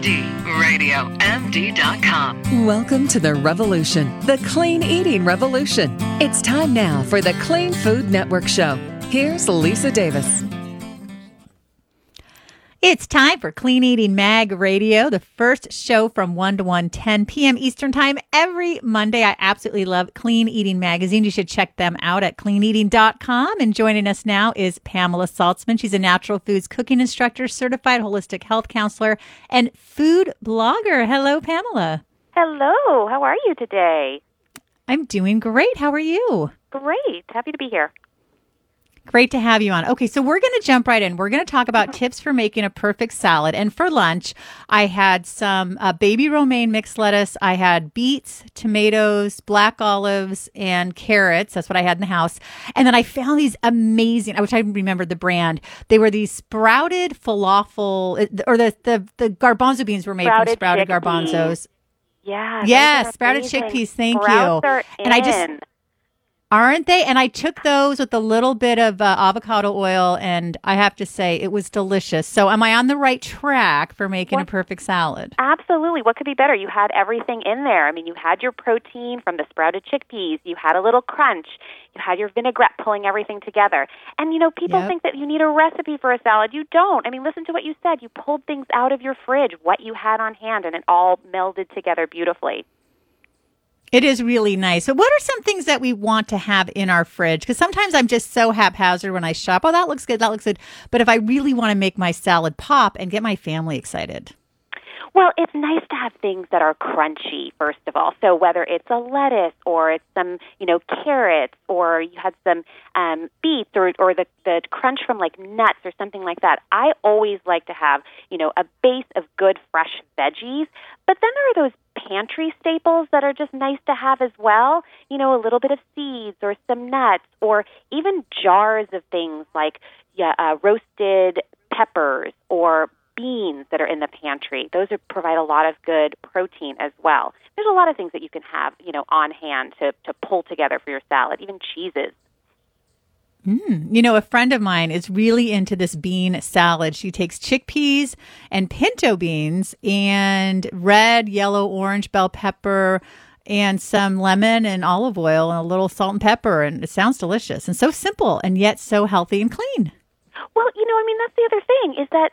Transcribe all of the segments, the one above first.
MD, Welcome to the revolution, the clean eating revolution. It's time now for the Clean Food Network Show. Here's Lisa Davis. It's time for Clean Eating Mag Radio, the first show from 1 to 1, 10 p.m. Eastern Time every Monday. I absolutely love Clean Eating Magazine. You should check them out at cleaneating.com. And joining us now is Pamela Salzman. She's a natural foods cooking instructor, certified holistic health counselor, and food blogger. Hello, Pamela. Hello. How are you today? I'm doing great. How are you? Great. Happy to be here. Great to have you on. Okay, so we're going to jump right in. We're going to talk about tips for making a perfect salad. And for lunch, I had some uh, baby romaine mixed lettuce. I had beets, tomatoes, black olives, and carrots. That's what I had in the house. And then I found these amazing, I wish I remembered the brand. They were these sprouted falafel, uh, or the, the, the garbanzo beans were made sprouted from sprouted chickpeas. garbanzos. Yeah. Yes, sprouted chickpeas. Thank Sprouts you. and I just Aren't they? And I took those with a little bit of uh, avocado oil, and I have to say it was delicious. So, am I on the right track for making what? a perfect salad? Absolutely. What could be better? You had everything in there. I mean, you had your protein from the sprouted chickpeas, you had a little crunch, you had your vinaigrette pulling everything together. And, you know, people yep. think that you need a recipe for a salad. You don't. I mean, listen to what you said. You pulled things out of your fridge, what you had on hand, and it all melded together beautifully. It is really nice. So, what are some things that we want to have in our fridge? Because sometimes I'm just so haphazard when I shop. Oh, that looks good. That looks good. But if I really want to make my salad pop and get my family excited, well, it's nice to have things that are crunchy, first of all. So whether it's a lettuce or it's some, you know, carrots or you had some um, beets or, or the, the crunch from like nuts or something like that. I always like to have, you know, a base of good fresh veggies. But then there are those pantry staples that are just nice to have as well. You know, a little bit of seeds or some nuts or even jars of things like yeah, uh, roasted peppers or beans that are in the pantry. Those are, provide a lot of good protein as well. There's a lot of things that you can have, you know, on hand to, to pull together for your salad, even cheeses. Mm. You know, a friend of mine is really into this bean salad. She takes chickpeas and pinto beans and red, yellow, orange bell pepper and some lemon and olive oil and a little salt and pepper. And it sounds delicious and so simple and yet so healthy and clean. Well, you know, I mean, that's the other thing is that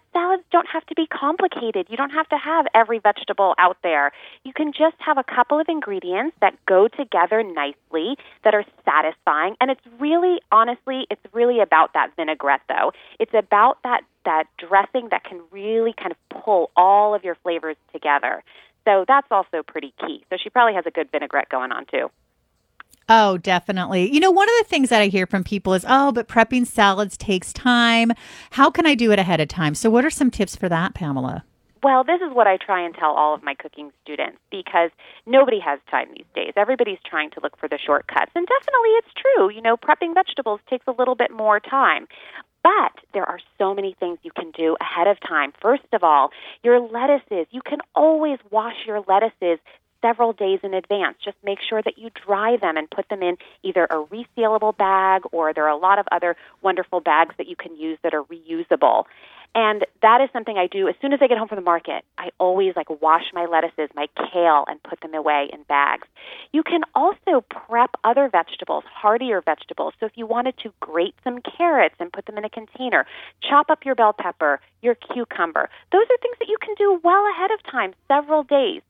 don't have to be complicated. You don't have to have every vegetable out there. You can just have a couple of ingredients that go together nicely, that are satisfying, and it's really, honestly, it's really about that vinaigrette, though. It's about that that dressing that can really kind of pull all of your flavors together. So that's also pretty key. So she probably has a good vinaigrette going on too. Oh, definitely. You know, one of the things that I hear from people is, oh, but prepping salads takes time. How can I do it ahead of time? So, what are some tips for that, Pamela? Well, this is what I try and tell all of my cooking students because nobody has time these days. Everybody's trying to look for the shortcuts. And definitely it's true. You know, prepping vegetables takes a little bit more time. But there are so many things you can do ahead of time. First of all, your lettuces. You can always wash your lettuces several days in advance. Just make sure that you dry them and put them in either a resealable bag or there are a lot of other wonderful bags that you can use that are reusable. And that is something I do as soon as I get home from the market. I always like wash my lettuces, my kale, and put them away in bags. You can also prep other vegetables, hardier vegetables. So if you wanted to grate some carrots and put them in a container, chop up your bell pepper, your cucumber. Those are things that you can do well ahead of time, several days.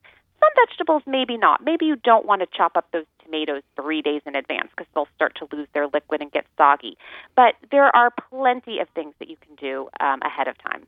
Some vegetables, maybe not. Maybe you don't want to chop up those tomatoes three days in advance because they'll start to lose their liquid and get soggy. But there are plenty of things that you can do um, ahead of time.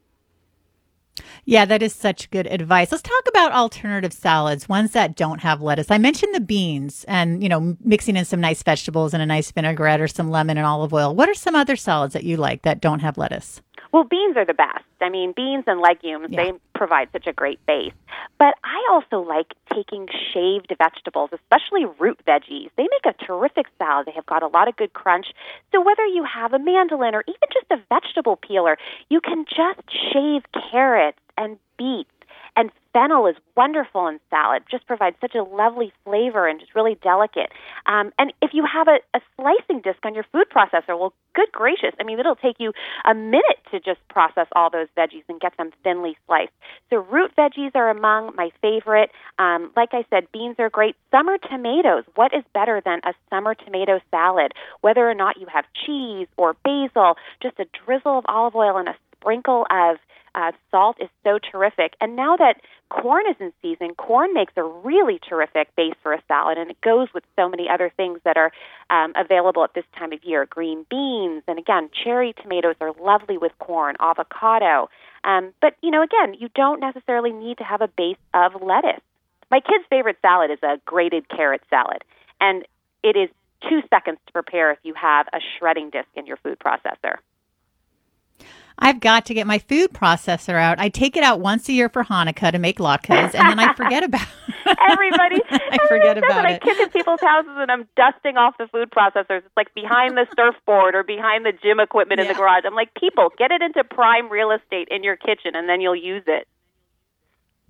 Yeah, that is such good advice. Let's talk about alternative salads, ones that don't have lettuce. I mentioned the beans and, you know, mixing in some nice vegetables and a nice vinaigrette or some lemon and olive oil. What are some other salads that you like that don't have lettuce? Well, beans are the best. I mean, beans and legumes, yeah. they provide such a great base. But I also like taking shaved vegetables, especially root veggies. They make a terrific salad. They have got a lot of good crunch. So whether you have a mandolin or even just a vegetable peeler, you can just shave carrots and beets Fennel is wonderful in salad, just provides such a lovely flavor and just really delicate. Um, and if you have a, a slicing disc on your food processor, well, good gracious, I mean, it'll take you a minute to just process all those veggies and get them thinly sliced. So root veggies are among my favorite. Um, like I said, beans are great. Summer tomatoes. What is better than a summer tomato salad? Whether or not you have cheese or basil, just a drizzle of olive oil and a sprinkle of uh, salt is so terrific. And now that corn is in season, corn makes a really terrific base for a salad, and it goes with so many other things that are um, available at this time of year. Green beans, and again, cherry tomatoes are lovely with corn, avocado. Um, but, you know, again, you don't necessarily need to have a base of lettuce. My kid's favorite salad is a grated carrot salad, and it is two seconds to prepare if you have a shredding disc in your food processor. I've got to get my food processor out. I take it out once a year for Hanukkah to make latkes, and then I forget about everybody. I forget about it. I kick in people's houses and I'm dusting off the food processors. It's like behind the surfboard or behind the gym equipment yeah. in the garage. I'm like, people, get it into prime real estate in your kitchen, and then you'll use it.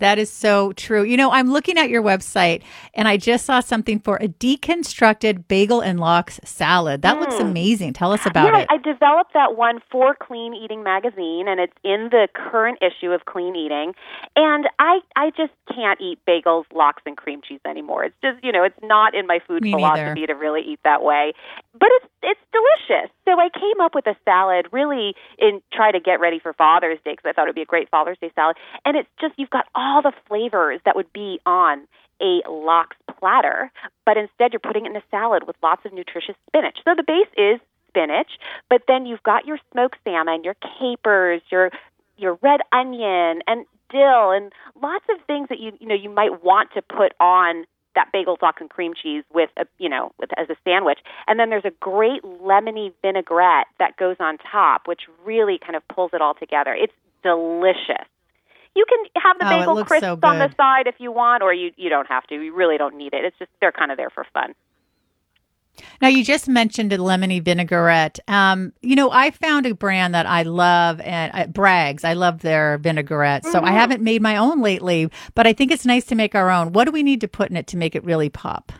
That is so true. You know, I'm looking at your website and I just saw something for a deconstructed bagel and lox salad. That mm. looks hmm. amazing. Tell us about yeah, it. I developed that one for Clean Eating magazine and it's in the current issue of Clean Eating. And I I just can't eat bagels, lox and cream cheese anymore. It's just, you know, it's not in my food Me philosophy neither. to really eat that way. But it's it's delicious. So I came up with a salad really in try to get ready for Father's Day because I thought it would be a great Father's Day salad. And it's just you've got all the flavors that would be on a lox platter, but instead you're putting it in a salad with lots of nutritious spinach. So the base is spinach, but then you've got your smoked salmon, your capers, your your red onion and dill and lots of things that you you know you might want to put on that bagel sauce and cream cheese with a you know with as a sandwich. And then there's a great lemony vinaigrette that goes on top which really kind of pulls it all together. It's delicious. You can have the oh, bagel crisps so on the side if you want or you you don't have to. You really don't need it. It's just they're kind of there for fun now, you just mentioned a lemony vinaigrette. Um, you know, I found a brand that I love and uh, Bragg's. I love their vinaigrette. So mm-hmm. I haven't made my own lately, but I think it's nice to make our own. What do we need to put in it to make it really pop?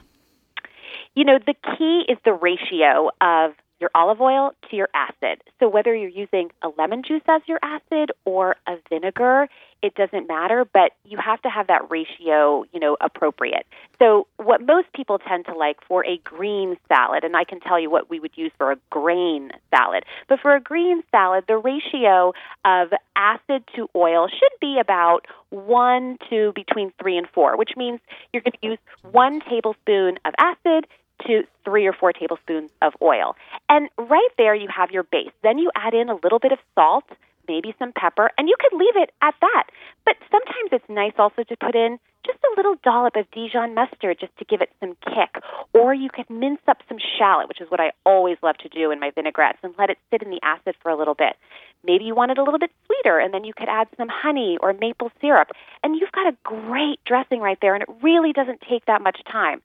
You know, the key is the ratio of your olive oil to your acid. So whether you're using a lemon juice as your acid or a vinegar, it doesn't matter, but you have to have that ratio, you know, appropriate. So what most people tend to like for a green salad, and I can tell you what we would use for a grain salad, but for a green salad, the ratio of acid to oil should be about one to between three and four, which means you're going to use one tablespoon of acid to three or four tablespoons of oil. And right there you have your base. Then you add in a little bit of salt, maybe some pepper, and you could leave it at that. But sometimes it's nice also to put in just a little dollop of Dijon mustard just to give it some kick. Or you could mince up some shallot, which is what I always love to do in my vinaigrettes, and let it sit in the acid for a little bit. Maybe you want it a little bit sweeter, and then you could add some honey or maple syrup. And you've got a great dressing right there, and it really doesn't take that much time.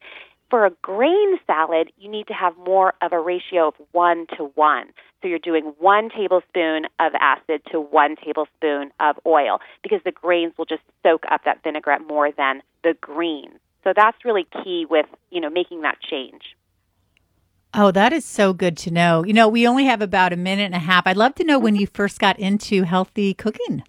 For a grain salad, you need to have more of a ratio of one to one. So you're doing one tablespoon of acid to one tablespoon of oil because the grains will just soak up that vinaigrette more than the greens. So that's really key with, you know, making that change. Oh, that is so good to know. You know, we only have about a minute and a half. I'd love to know when you mm-hmm. first got into healthy cooking.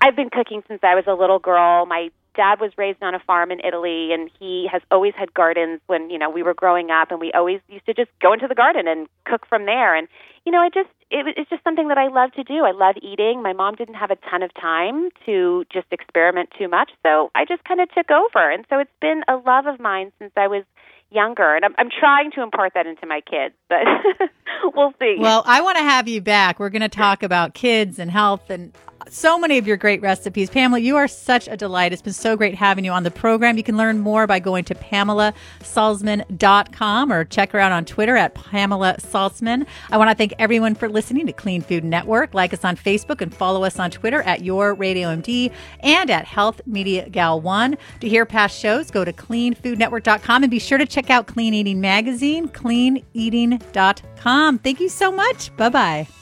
I've been cooking since I was a little girl. My dad was raised on a farm in Italy and he has always had gardens when, you know, we were growing up and we always used to just go into the garden and cook from there and you know, I just it, it's just something that I love to do. I love eating. My mom didn't have a ton of time to just experiment too much, so I just kind of took over. And so it's been a love of mine since I was younger and I'm, I'm trying to impart that into my kids but we'll see well i want to have you back we're going to talk about kids and health and so many of your great recipes. Pamela, you are such a delight. It's been so great having you on the program. You can learn more by going to PamelaSalzman.com or check her out on Twitter at Pamela Salzman. I want to thank everyone for listening to Clean Food Network. Like us on Facebook and follow us on Twitter at Your Radio MD and at Health Media Gal One. To hear past shows, go to cleanfoodnetwork.com and be sure to check out Clean Eating Magazine, cleaneating.com. Thank you so much. Bye bye.